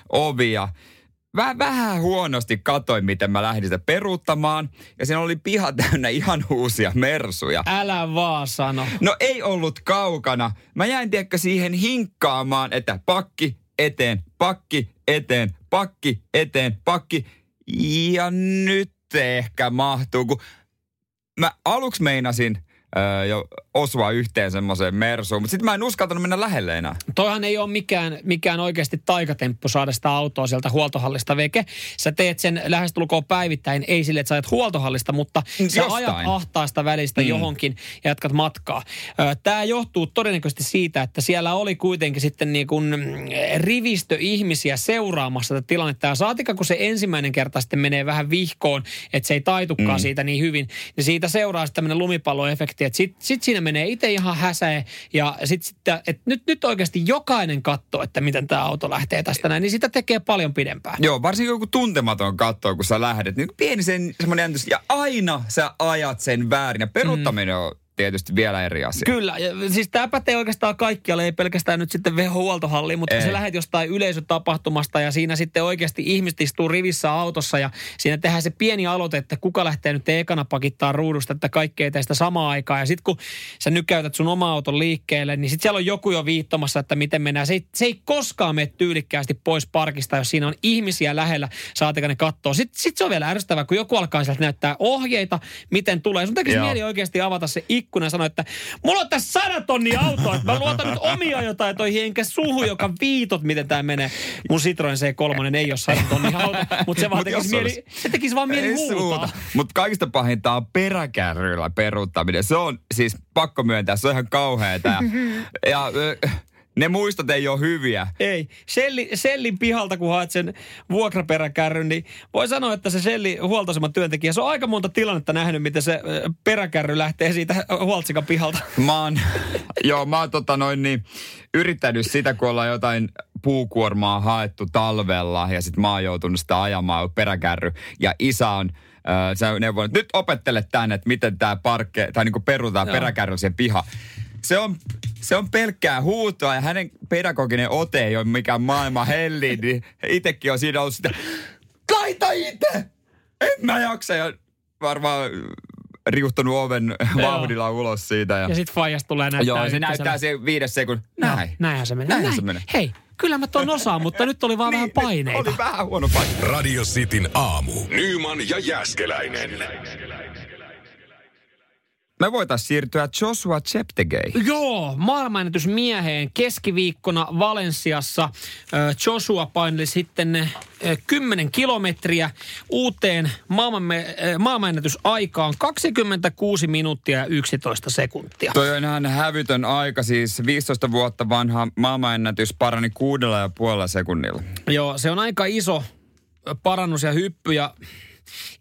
ovi ja vähän, vähän huonosti katoin, miten mä lähdin sitä peruuttamaan. Ja siinä oli piha täynnä ihan uusia mersuja. Älä vaan sano. No ei ollut kaukana. Mä jäin tiedäkö siihen hinkkaamaan, että pakki eteen, pakki eteen, pakki eteen, pakki. Ja nyt ehkä mahtuu, kun mä aluksi meinasin öö, jo osua yhteen semmoiseen mersuun, mutta sitten mä en uskaltanut mennä lähelle enää. Toihan ei ole mikään, mikään oikeasti taikatemppu saada sitä autoa sieltä huoltohallista veke. Sä teet sen lähestulkoon päivittäin, ei sille, että sä ajat huoltohallista, mutta sä Jostain. ajat ahtaasta välistä mm. johonkin ja jatkat matkaa. Tämä johtuu todennäköisesti siitä, että siellä oli kuitenkin sitten niin kuin rivistö ihmisiä seuraamassa tätä tilannetta. Ja saatika, kun se ensimmäinen kerta sitten menee vähän vihkoon, että se ei taitukaan mm. siitä niin hyvin, niin siitä seuraa sitten tämmöinen lumipalloefekti, että sitten sit siinä menee itse ihan häsäe ja sitten, sit, että nyt, nyt oikeasti jokainen katsoo, että miten tämä auto lähtee tästä näin, niin sitä tekee paljon pidempään. Joo, varsinkin joku tuntematon katsoo, kun sä lähdet, niin pieni sen semmoinen ja aina sä ajat sen väärin ja peruuttaminen mm. on tietysti vielä eri asia. Kyllä, ja siis tämä pätee oikeastaan kaikkialle, ei pelkästään nyt sitten huoltohalliin, mutta ei. kun sä lähdet jostain yleisötapahtumasta ja siinä sitten oikeasti ihmiset istuu rivissä autossa ja siinä tehdään se pieni aloite, että kuka lähtee nyt ekana pakittaa ruudusta, että kaikki ei tee sitä samaa aikaa. Ja sitten kun sä nykäytät sun oma auton liikkeelle, niin sitten siellä on joku jo viittomassa, että miten mennään. Se ei, se ei koskaan mene tyylikkäästi pois parkista, jos siinä on ihmisiä lähellä, saatika ne katsoa. Sitten sit se on vielä ärsyttävää, kun joku alkaa sieltä näyttää ohjeita, miten tulee. Sun tekisi mieli oikeasti avata se ikkuna ja sanoi, että mulla on tässä sadat tonni autoa, että mä luotan nyt omia jotain toi enkä suhu, joka viitot, miten tämä menee. Mun Citroen C3 ei ole sadat tonni auto, mutta se vaan tekisi, mieli, se tekisi vaan mieli huutaa. Mutta kaikista pahinta on peräkärryillä peruuttaminen. Se on siis pakko myöntää, se on ihan kauheeta. Ja, ja ne muistot ei ole hyviä. Ei. Selli, Sellin pihalta, kun haet sen vuokraperäkärryn, niin voi sanoa, että se Selli huoltoaseman työntekijä, se on aika monta tilannetta nähnyt, miten se peräkärry lähtee siitä huoltsikan pihalta. (laughs) Mä oon, joo, mä oon tota noin niin, yrittänyt sitä, kun ollaan jotain puukuormaa haettu talvella ja sitten mä oon joutunut sitä ajamaan peräkärry. Ja isä on äh, se neuvon, että nyt opettele tänne, että miten tämä parkke, tai niinku perutaan Joo. peräkärry siihen piha. Se on, se on pelkkää huutoa ja hänen pedagoginen ote ei ole mikään maailman helli, niin itsekin on siinä ollut sitä, laita itse! En mä jaksa ja varmaan riuhtunut oven vauhdilla ulos siitä. Ja, Ja sitten faijas tulee näyttää. Joo, se näyttää se viides sekunnin. Joo, Näin. näinhän se menee. Näinhän Näin. se menee. Hei, kyllä mä ton osaan, mutta nyt oli vaan vähän paineita. Oli vähän huono paine. Radio Cityn aamu. Nyman ja Jäskeläinen. Me voitaisiin siirtyä Joshua Cheptegei. Joo, maailmanennätysmieheen keskiviikkona Valensiassa Joshua paineli sitten ö, 10 kilometriä uuteen maailmanme, maailmanennätysaikaan 26 minuuttia ja 11 sekuntia. Toi on ihan hävytön aika, siis 15 vuotta vanha maailmanennätys parani kuudella ja puolella sekunnilla. Joo, se on aika iso parannus ja hyppy ja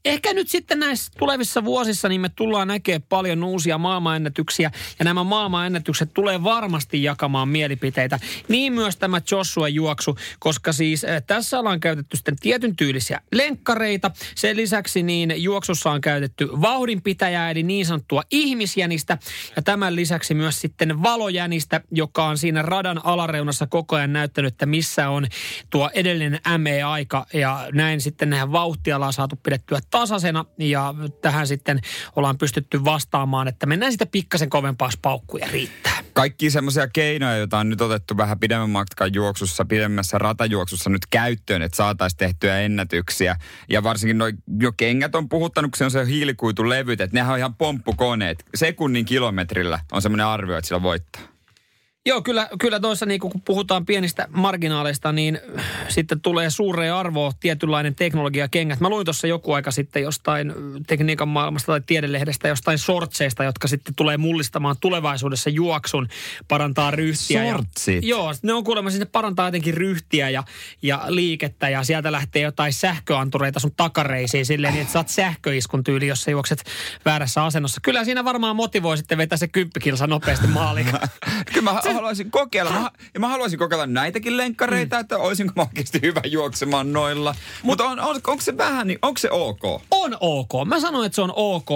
Ehkä nyt sitten näissä tulevissa vuosissa niin me tullaan näkemään paljon uusia maailmanennätyksiä ja nämä maailmanennätykset tulee varmasti jakamaan mielipiteitä. Niin myös tämä Joshua juoksu, koska siis eh, tässä ollaan käytetty sitten tietyn tyylisiä lenkkareita. Sen lisäksi niin juoksussa on käytetty vauhdinpitäjää eli niin sanottua ihmisjänistä ja tämän lisäksi myös sitten valojänistä, joka on siinä radan alareunassa koko ajan näyttänyt, että missä on tuo edellinen ME-aika ja näin sitten nämä vauhtia ollaan saatu pidettyä tasaisena ja tähän sitten ollaan pystytty vastaamaan, että mennään sitä pikkasen kovempaa paukkuja riittää. Kaikki semmoisia keinoja, joita on nyt otettu vähän pidemmän matkan juoksussa, pidemmässä ratajuoksussa nyt käyttöön, että saataisiin tehtyä ennätyksiä. Ja varsinkin noi, jo kengät on puhuttanut, kun se on se hiilikuitulevyt, että nehän on ihan pomppukoneet. Sekunnin kilometrillä on semmoinen arvio, että sillä voittaa. Joo, kyllä, kyllä tuossa niin kun puhutaan pienistä marginaaleista, niin sitten tulee suureen arvoa tietynlainen teknologia kengät. Mä luin tuossa joku aika sitten jostain tekniikan maailmasta tai tiedelehdestä, jostain sortseista, jotka sitten tulee mullistamaan tulevaisuudessa juoksun, parantaa ryhtiä. Sortsit? Ja, joo, ne on kuulemma sinne parantaa jotenkin ryhtiä ja, ja liikettä ja sieltä lähtee jotain sähköantureita sun takareisiin silleen, niin että saat sähköiskun tyyli, jos sä juokset väärässä asennossa. Kyllä siinä varmaan motivoi sitten vetää se kymppikilsa nopeasti maaliin. (laughs) Kyllä mä haluaisin kokeilla. Mä, ja mä haluaisin kokeilla näitäkin lenkkareita, mm. että olisinko mä oikeasti hyvä juoksemaan noilla. Mutta on, on, onko se vähän, niin onko se ok? On ok. Mä sanoin, että se on ok.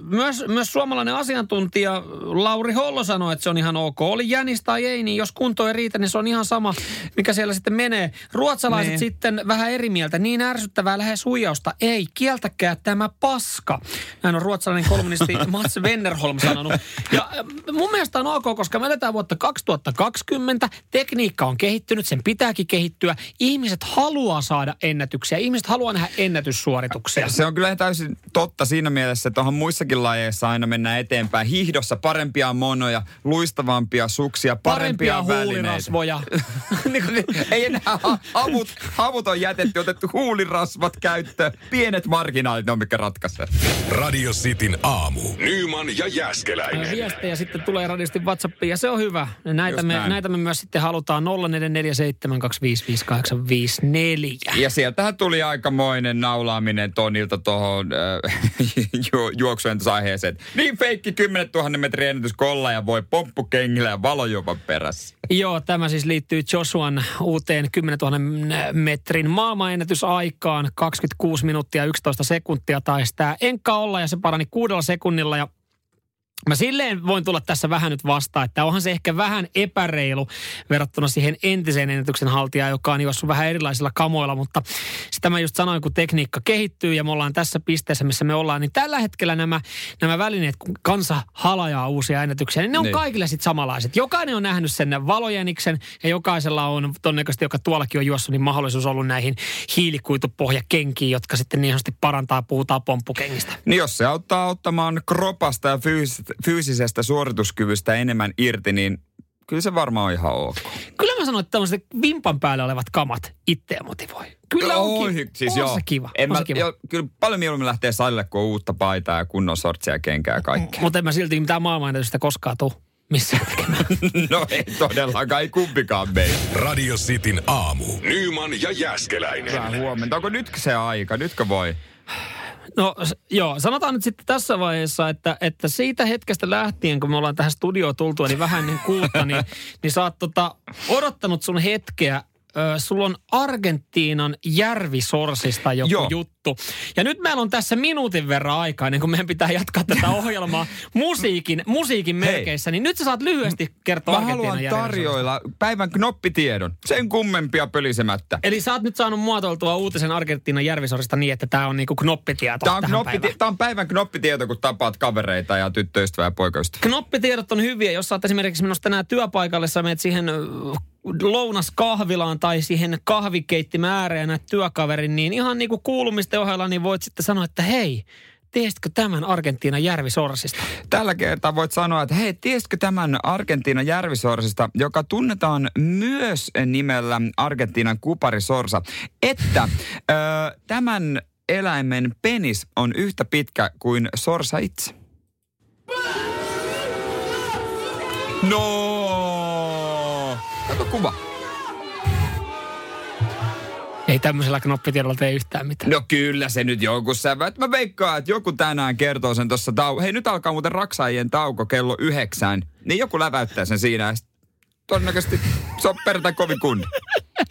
Myös, myös suomalainen asiantuntija Lauri Hollo sanoi, että se on ihan ok. Oli jänis tai ei, niin jos kunto ei riitä, niin se on ihan sama, mikä siellä sitten menee. Ruotsalaiset Niin. sitten vähän eri mieltä. Niin ärsyttävää lähes huijausta. Ei, kieltäkää tämä paska. Näin on ruotsalainen kolumnisti (laughs) Mats Wennerholm sanonut. Ja mun mielestä on ok, koska me eletään vuotta 2020. Tekniikka on kehittynyt, sen pitääkin kehittyä. Ihmiset haluaa saada ennätyksiä. Ihmiset haluaa nähdä ennätyssuorituksia. Se on kyllä täysin totta siinä mielessä, että onhan muissakin lajeissa aina mennään eteenpäin. Hiihdossa parempia monoja, luistavampia suksia, parempia, parempia välineitä. huulirasvoja. (laughs) Niin ne- Ei enää ha- havut, havut on jätetty, otettu huulirasvat käyttöön. Pienet marginaalit ne on mikä ratkaisee. Radio Cityn aamu. Nyman ja Jäskeläinen. Viestejä sitten tulee radiosti WhatsAppiin ja se on hyvä. Näitä me, näin. näitä me myös sitten halutaan 0447255854. Ja sieltähän tuli aikamoinen naulaaminen Tonilta tuohon äh, (laughs) ju- juoksuentusaiheeseen. Niin feikki 10 000 metrin ennätys kolla ja voi pomppukengillä ja valojuopan perässä. Joo, tämä siis liittyy Joshuan uuteen 10 000 metrin maailmanennätysaikaan. 26 minuuttia 11 sekuntia taisi tämä enkka olla ja se parani kuudella sekunnilla ja Mä silleen voin tulla tässä vähän nyt vastaan, että onhan se ehkä vähän epäreilu verrattuna siihen entiseen ennätyksen haltijaan, joka on juossut vähän erilaisilla kamoilla, mutta sitä mä just sanoin, kun tekniikka kehittyy ja me ollaan tässä pisteessä, missä me ollaan, niin tällä hetkellä nämä, nämä välineet, kun kansa halajaa uusia ennätyksiä, niin ne on Niin. kaikille sitten samanlaiset. Jokainen on nähnyt sen valojäniksen ja jokaisella on todennäköisesti, joka tuollakin on juossut, niin mahdollisuus ollut näihin hiilikuitupohjakenkiin, jotka sitten niin sanotusti parantaa, puhutaan pomppukengistä. Niin jos se auttaa ottamaan kropasta ja fyys- fyysisestä suorituskyvystä enemmän irti, niin kyllä se varmaan on ihan ok. Kyllä mä sanon, että tämmöiset vimpan päällä olevat kamat itseä motivoi. Kyllä on, Oi, ki- siis on joo. se kiva. En on mä, se kiva. jo, kyllä paljon mieluummin lähtee salille, kun on uutta paitaa ja kunnon sortsia ja kenkää ja kaikkea. Mutta en mä silti mitään maailmanennätystä koskaan tuu. missään tekemään. (laughs) No ei todellakaan, ei kumpikaan mene. Radio Cityn aamu. Nyman ja Jäskeläinen. Hyvää huomenta. Onko nyt se aika? Nytkö voi? No joo, sanotaan nyt sitten tässä vaiheessa, että, että siitä hetkestä lähtien, kun me ollaan tähän studioon tultua, niin vähän ennen kuutta, niin, (laughs) niin sä oot tota, odottanut sun hetkeä. Ö, sulla on Argentiinan järvisorsista joku Joo. juttu. Ja nyt meillä on tässä minuutin verran aikaa, ennen kuin meidän pitää jatkaa tätä (laughs) ohjelmaa musiikin, musiikin Hei. merkeissä. Niin nyt sä saat lyhyesti kertoa Mä haluan tarjoilla päivän knoppitiedon. Sen kummempia pölisemättä. Eli sä oot nyt saanut muotoiltua uutisen Argentiinan järvisorista niin, että tämä on niinku knoppitieto Tämä on, knoppiti- päivään. tää on päivän knoppitieto, kun tapaat kavereita ja tyttöystävää ja poikaystävää. Knoppitiedot on hyviä, jos sä oot esimerkiksi menossa tänään työpaikalle, sä menet siihen lounaskahvilaan tai siihen kahvikeittimään ääreen ja näet työkaverin, niin ihan niin kuin kuulumisten ohella, niin voit sitten sanoa, että hei, tiesitkö tämän Argentiinan järvisorsista? Tällä kertaa voit sanoa, että hei, tiesitkö tämän Argentiinan järvisorsista, joka tunnetaan myös nimellä Argentiinan kuparisorsa, että ö, tämän eläimen penis on yhtä pitkä kuin sorsa itse. No! Kato kuva. Tämmöisellä knoppitiedolla tee yhtään mitään. No kyllä se nyt joku sävä. Mä veikkaan, että joku tänään kertoo sen tuossa tau... Hei, nyt alkaa muuten raksaajien tauko kello yhdeksään. Niin joku läväyttää sen siinä todennäköisesti se on perjantai kovin kunni.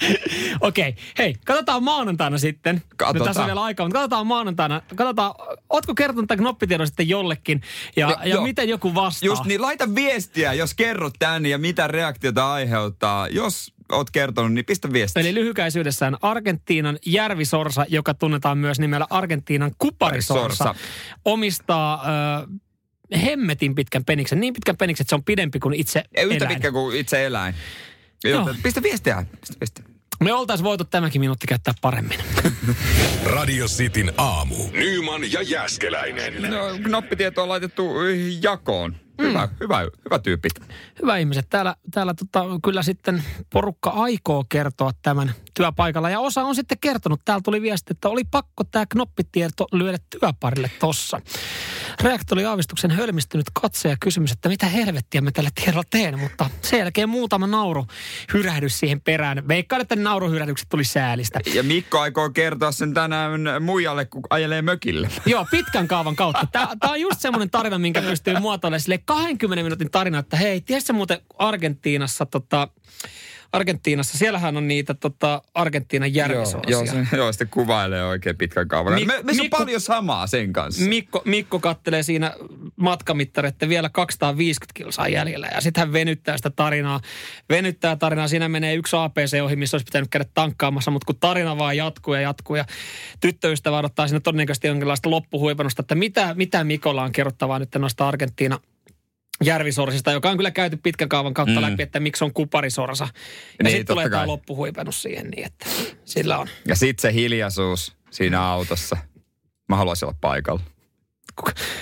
(laughs) Okei, hei, katsotaan maanantaina sitten. Katsotaan. tässä on vielä aikaa, mutta katsotaan maanantaina. Katsotaan, ootko kertonut tämän knoppitiedon sitten jollekin ja, Jo- ja joo. miten joku vastaa? Just niin, laita viestiä, jos kerrot tän ja mitä reaktiota aiheuttaa. Jos oot kertonut, niin pistä viestiä. Eli lyhykäisyydessään Argentiinan järvisorsa, joka tunnetaan myös nimellä Argentiinan kuparisorsa, Sorsa. omistaa ö, hemmetin pitkän peniksen. Niin pitkän peniksen, että se on pidempi kuin itse Ei yhtä eläin. pitkä kuin itse eläin. Joo. Pistä viestiä. Pistä viestiä. Me oltaisiin voitu tämäkin minuutti käyttää paremmin. (laughs) Radio Cityn aamu. Nyman ja Jäskeläinen. No, knoppitieto on laitettu y, jakoon. Hyvä, Mm. hyvä, hyvä tyypit. Hyvä ihmiset, täällä, täällä tota, kyllä sitten porukka aikoo kertoa tämän työpaikalla. Ja osa on sitten kertonut. Täällä tuli viesti, että oli pakko tämä knoppitieto lyödä työparille tossa. Reakto oli aavistuksen hölmistynyt katse ja kysymys, että mitä helvettiä mä tällä tiedolla teen. Mutta sen jälkeen muutama nauru hyrähdys siihen perään. Veikkaan, että nauruhyrähdykset tuli säälistä. Ja Mikko aikoo kertoa sen tänään muijalle, kun ajelee mökille. Joo, pitkän kaavan kautta. Tämä on just semmoinen tarina, minkä pystyy muotoilemaan sille 20 minuutin tarina, että hei, tiedätkö muuten Argentiinassa, tota, Argentiinassa, siellähän on niitä tota, Argentiinan järvisorsia. joo, se, joo, sitten kuvailee oikein pitkän kaavan. Mik- Me, meissä on Mikko- paljon samaa sen kanssa. Mikko, Mikko kattelee siinä matkamittari, että vielä 250 kilsaa jäljellä. Ja sitten hän venyttää sitä tarinaa. Venyttää tarinaa. Siinä menee yksi APC ohi, missä olisi pitänyt käydä tankkaamassa. Mutta kun tarina vaan jatkuu ja jatkuu ja tyttöystävä odottaa siinä todennäköisesti jonkinlaista loppuhuipennusta, että mitä, mitä Mikolla on kerrottavaa nyt noista Argentiina järvisorsista, joka on kyllä käyty pitkän kaavan kautta Mm. läpi, että miksi on kuparisorsa. Ja Niin, sitten tulee totta tämä kai. loppuhuipennus siihen niin, että sillä on. Ja sitten se hiljaisuus siinä autossa. Mä haluaisin olla paikalla.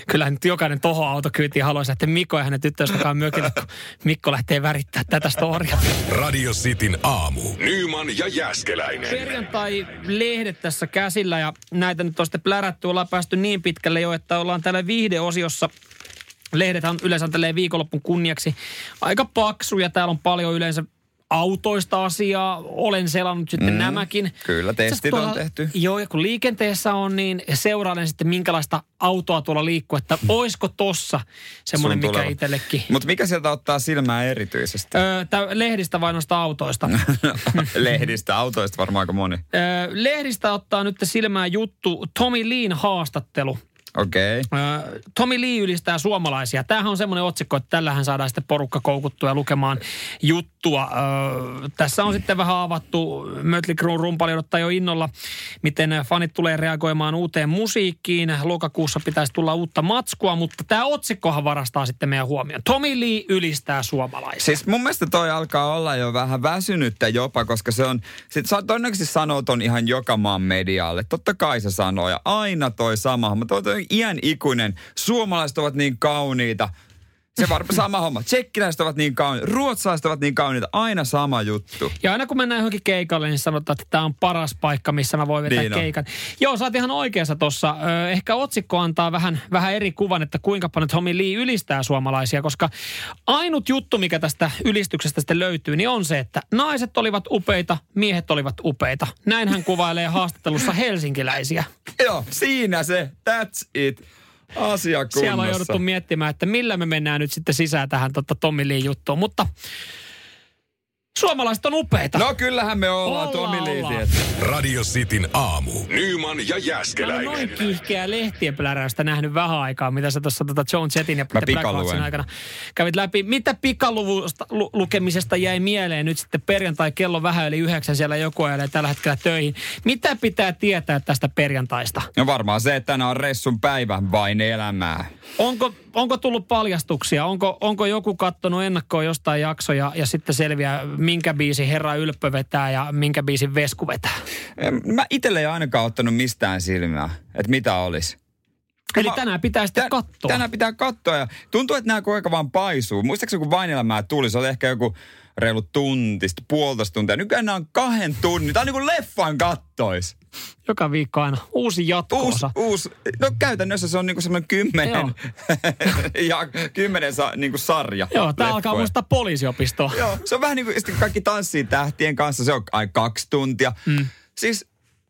kyllähän nyt jokainen toho autokyytiin haluaisi, että Mikko ja hänen tyttöystävään mökille, kun Mikko lähtee värittää tätä storia. Radio Cityn aamu. Nyman ja Jäskeläinen. Perjantai-lehdet tässä käsillä ja näitä nyt on sitten plärätty. Ollaan päästy niin pitkälle jo, että ollaan täällä viihdeosiossa. Lehdethän on yleensä tälleen viikonloppun kunniaksi aika paksuja. Täällä on paljon yleensä autoista asiaa. Olen selannut sitten mm, nämäkin. kyllä, testit on tuolla- tehty. Joo, ja kun liikenteessä on, niin seurailen sitten minkälaista autoa tuolla liikkuu, että oisko tossa semmoinen, mikä itsellekin. Mutta mikä sieltä ottaa silmää erityisesti? Öö, tää lehdistä vai noista autoista? (laughs) Lehdistä, autoista varmaan aika moni. öö, lehdistä ottaa nyt silmään juttu Tommy Leen haastattelu. Okei. Okay. Tommy Lee ylistää suomalaisia. Tämähän on semmoinen otsikko, että tällähän saadaan sitten porukka koukuttua ja lukemaan juttua. Öö, tässä on sitten vähän avattu, Mötley Crue rumpali odottaa jo innolla, miten fanit tulee reagoimaan uuteen musiikkiin. Lokakuussa pitäisi tulla uutta matskua, mutta tämä otsikkohan varastaa sitten meidän huomioon. Tommy Lee ylistää suomalaisia. Siis mun mielestä toi alkaa olla jo vähän väsynyttä jopa, koska se on, sit sä todennäköisesti sanoo ton ihan joka maan medialle. Totta kai se sanoo ja aina toi sama, mutta toi, toi iän ikuinen, suomalaiset ovat niin kauniita. Se varmaan sama homma. Tsekkiläiset ovat niin kauniita, ruotsalaiset ovat niin kauniita, aina sama juttu. Ja aina kun mennään johonkin keikalle, niin sanotaan, että tämä on paras paikka, missä mä voin vetää Niin on. keikan. Joo, sä oot ihan oikeassa tuossa. Ehkä otsikko antaa vähän, vähän eri kuvan, että kuinka paljon Tommy Lee ylistää suomalaisia, koska ainut juttu, mikä tästä ylistyksestä sitten löytyy, niin on se, että naiset olivat upeita, miehet olivat upeita. Näin hän kuvailee haastattelussa helsinkiläisiä. Joo, siinä se, that's it. Asia kunnossa. Siellä on jouduttu miettimään, että millä me mennään nyt sitten sisään tähän tota Tommy Lee juttuun. Mutta suomalaiset on upeita. No kyllähän me ollaan, Ollaan, Tomi ollaan. Radio Cityn aamu. Nyman ja Mä en Jäskeläinen. noin kiihkeää lehtien pläräystä nähnyt vähän aikaa, mitä sä tuossa tota John Jetin ja Mä The Black pikaluen. Hawksin aikana kävit läpi. Mitä pikaluvusta lu- lukemisesta jäi mieleen nyt sitten perjantai kello vähän yli yhdeksän siellä joku ajalle tällä hetkellä töihin? Mitä pitää tietää tästä perjantaista? No varmaan se, että tänään on ressun päivä, vain elämää. Onko, onko tullut paljastuksia? Onko, onko joku kattonut ennakkoon jostain jaksoja ja sitten selviää, minkä biisi Herra Ylppö vetää ja minkä biisin Vesku vetää? Mä itselle ei ainakaan ottanut mistään silmää, että mitä olisi. Eli tänään pitää sitten Tän- katsoa. Tänään pitää katsoa ja tuntuu, että nämä koko ajan vaan paisuu. Muistaakseni kun vain elämää tuli, se oli ehkä joku reilu tunti, sitten puolitoista tuntia. Nykyään nämä on kahden tunnin. Tämä on niin kuin leffan kattois. Joka viikko aina uusi Uusi, jatko-osa. uusi, no käytännössä se on niinku semmoinen kymmenen, (laughs) ja kymmenen sa, niinku sarja. Joo, tää alkaa muistaa poliisiopistoa. Joo, se on vähän niin kuin kaikki tanssii tähtien kanssa, se on ai kaksi tuntia. Mm. Siis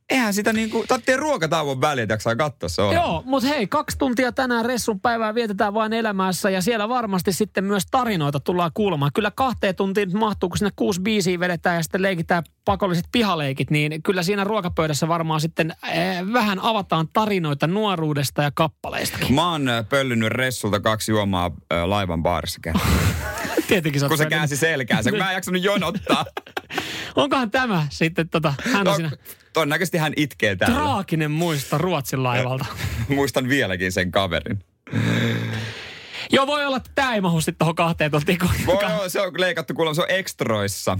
eihän sitä niin kuin, tarvitsee ruokatauon väliä, että jaksaa katsoa se on. Joo, mutta hei, kaksi tuntia tänään Ressun päivää vietetään vain elämässä ja siellä varmasti sitten myös tarinoita tullaan kuulemaan. Kyllä kahteen tuntiin mahtuu, kun sinne kuusi biisiä vedetään ja sitten leikitään pakolliset pihaleikit, niin kyllä siinä ruokapöydässä varmaan sitten äh, vähän avataan tarinoita nuoruudesta ja kappaleistakin. Mä oon ö, pöllynyt Ressulta kaksi juomaa ö, laivan baarissa kerran. (laughs) Tietenkin sä kun se käänsi selkäänsä, kun mä en jaksanut jonottaa. (laughs) Onkohan tämä sitten tota, hän on No, siinä todennäköisesti hän itkee täällä. traaginen muisto Ruotsin laivalta. (laughs) Muistan vieläkin sen kaverin. Joo, voi olla, että tämä ei mahu sitten tuohon kahteen tuntiin. Voi olla, se on leikattu kuulemma, se on ekstroissa.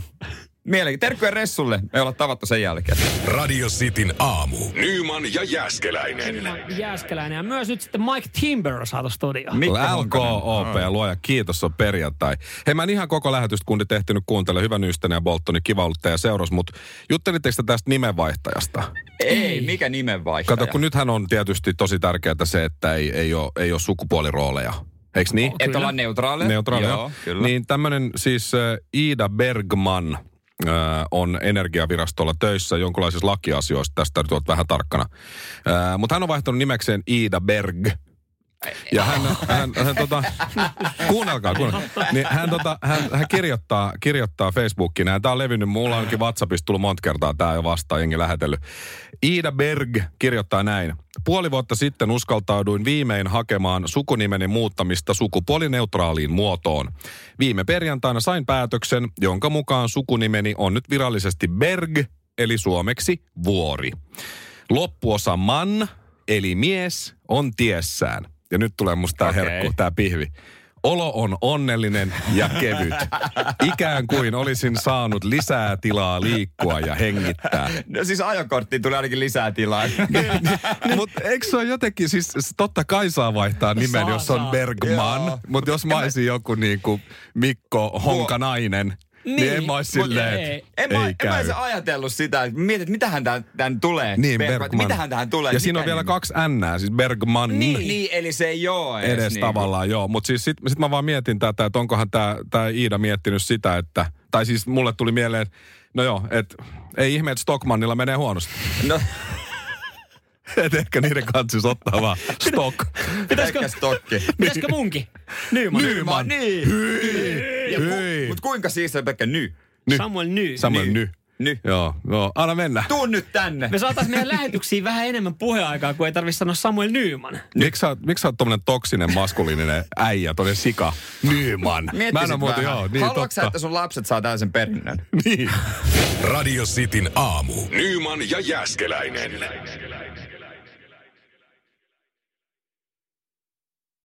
Mielenkiin. Terkkuja Ressulle. Me ollaan tavattu sen jälkeen. Radio Cityn aamu. Nyman ja Jäskeläinen. Jääskeläinen ja myös nyt sitten Mike Timber on saatu studioon. Mikko Honkanen. LKOP, luoja kiitos, on perjantai. Hei, mä en ihan koko lähetystä kundi tehtynyt kuuntele. Hyvän ystävän ja Boltoni, kiva ollut teidän seuras, mutta juttelitteko te tästä nimenvaihtajasta? Ei, mikä nimenvaihtaja? Kato, kun nythän on tietysti tosi tärkeää se, että ei, ei, ole, ei ole sukupuolirooleja. Eikö niin? Et Kyllä. olla neutraaleja? Neutraalia. Joo, kyllä. Niin tämmöinen siis äh, Iida Bergman on energiavirastolla töissä jonkinlaisissa lakiasioissa. Tästä nyt olet vähän tarkkana. Mutta hän on vaihtanut nimekseen Iida Berg. Ja hän, hän, hän tota, kuunnelkaa, kuunnelkaa. Niin hän, tota, hän, hän kirjoittaa, kirjoittaa Facebookiin, ja tämä on levinnyt, mulla on ainakin WhatsAppista tullut monta kertaa, tämä jo vastaan, jengi lähetellyt. Iida Berg kirjoittaa näin. Puoli vuotta sitten uskaltauduin viimein hakemaan sukunimeni muuttamista sukupuolineutraaliin muotoon. Viime perjantaina sain päätöksen, jonka mukaan sukunimeni on nyt virallisesti Berg, eli suomeksi vuori. Loppuosa man, eli mies, on tiessään. Ja nyt tulee musta tää Okei. herkku, tää pihvi. Olo on onnellinen ja kevyt. Ikään kuin olisin saanut lisää tilaa liikkua ja hengittää. No siis ajokorttiin tulee ainakin lisää tilaa. (laughs) Mutta eikö se ole jotenkin, siis totta kai saa vaihtaa nimen, Saa, jos on saa. Bergman. Mutta jos mä olisin joku niinku Mikko Honkanainen, niin, niin en mä mut silleen, ei. En mä, ei en mä edes ajatellut sitä, että mietit, että mitähän tän, tän tulee. Niin, Bergman, Bergman. Mitähän tähän tulee? Ja siinä on vielä kaksi N, siis Bergman. Niin, niin eli se ei oo edes, edes niinku. tavallaan, joo. Mutta siis sit, sit mä vaan mietin tätä, että onkohan tämä tää Iida miettinyt sitä, että... Tai siis mulle tuli mieleen, no joo, että ei ihme, että Stockmannilla menee huonosti. No, (laughs) että ehkä niiden kanssa ottaa vaan (laughs) stock. Pitäisikö, ehkä stokki. pitäisikö munkin? Nyman. Nyman. Niin. Ja ku, Hyi. mut kuinka siis se pelkkä ny? Ny. Samuel Ny. Samoin Ny. ny. Ny. Joo, joo, anna mennä. Tuu nyt tänne. Me saataisiin meidän lähetyksiin vähän enemmän puheaikaa, kun ei tarvitse sanoa Samuel Nyman. Miksi sä, miksi sä oot tommonen toksinen, maskuliininen äijä, tommonen sika? Nyman. Mä en vähän. joo, niin Haluatko sä, että sun lapset saa tällaisen perinnön? (laughs) Niin. Radio Cityn aamu. Nyman ja Jäskeläinen.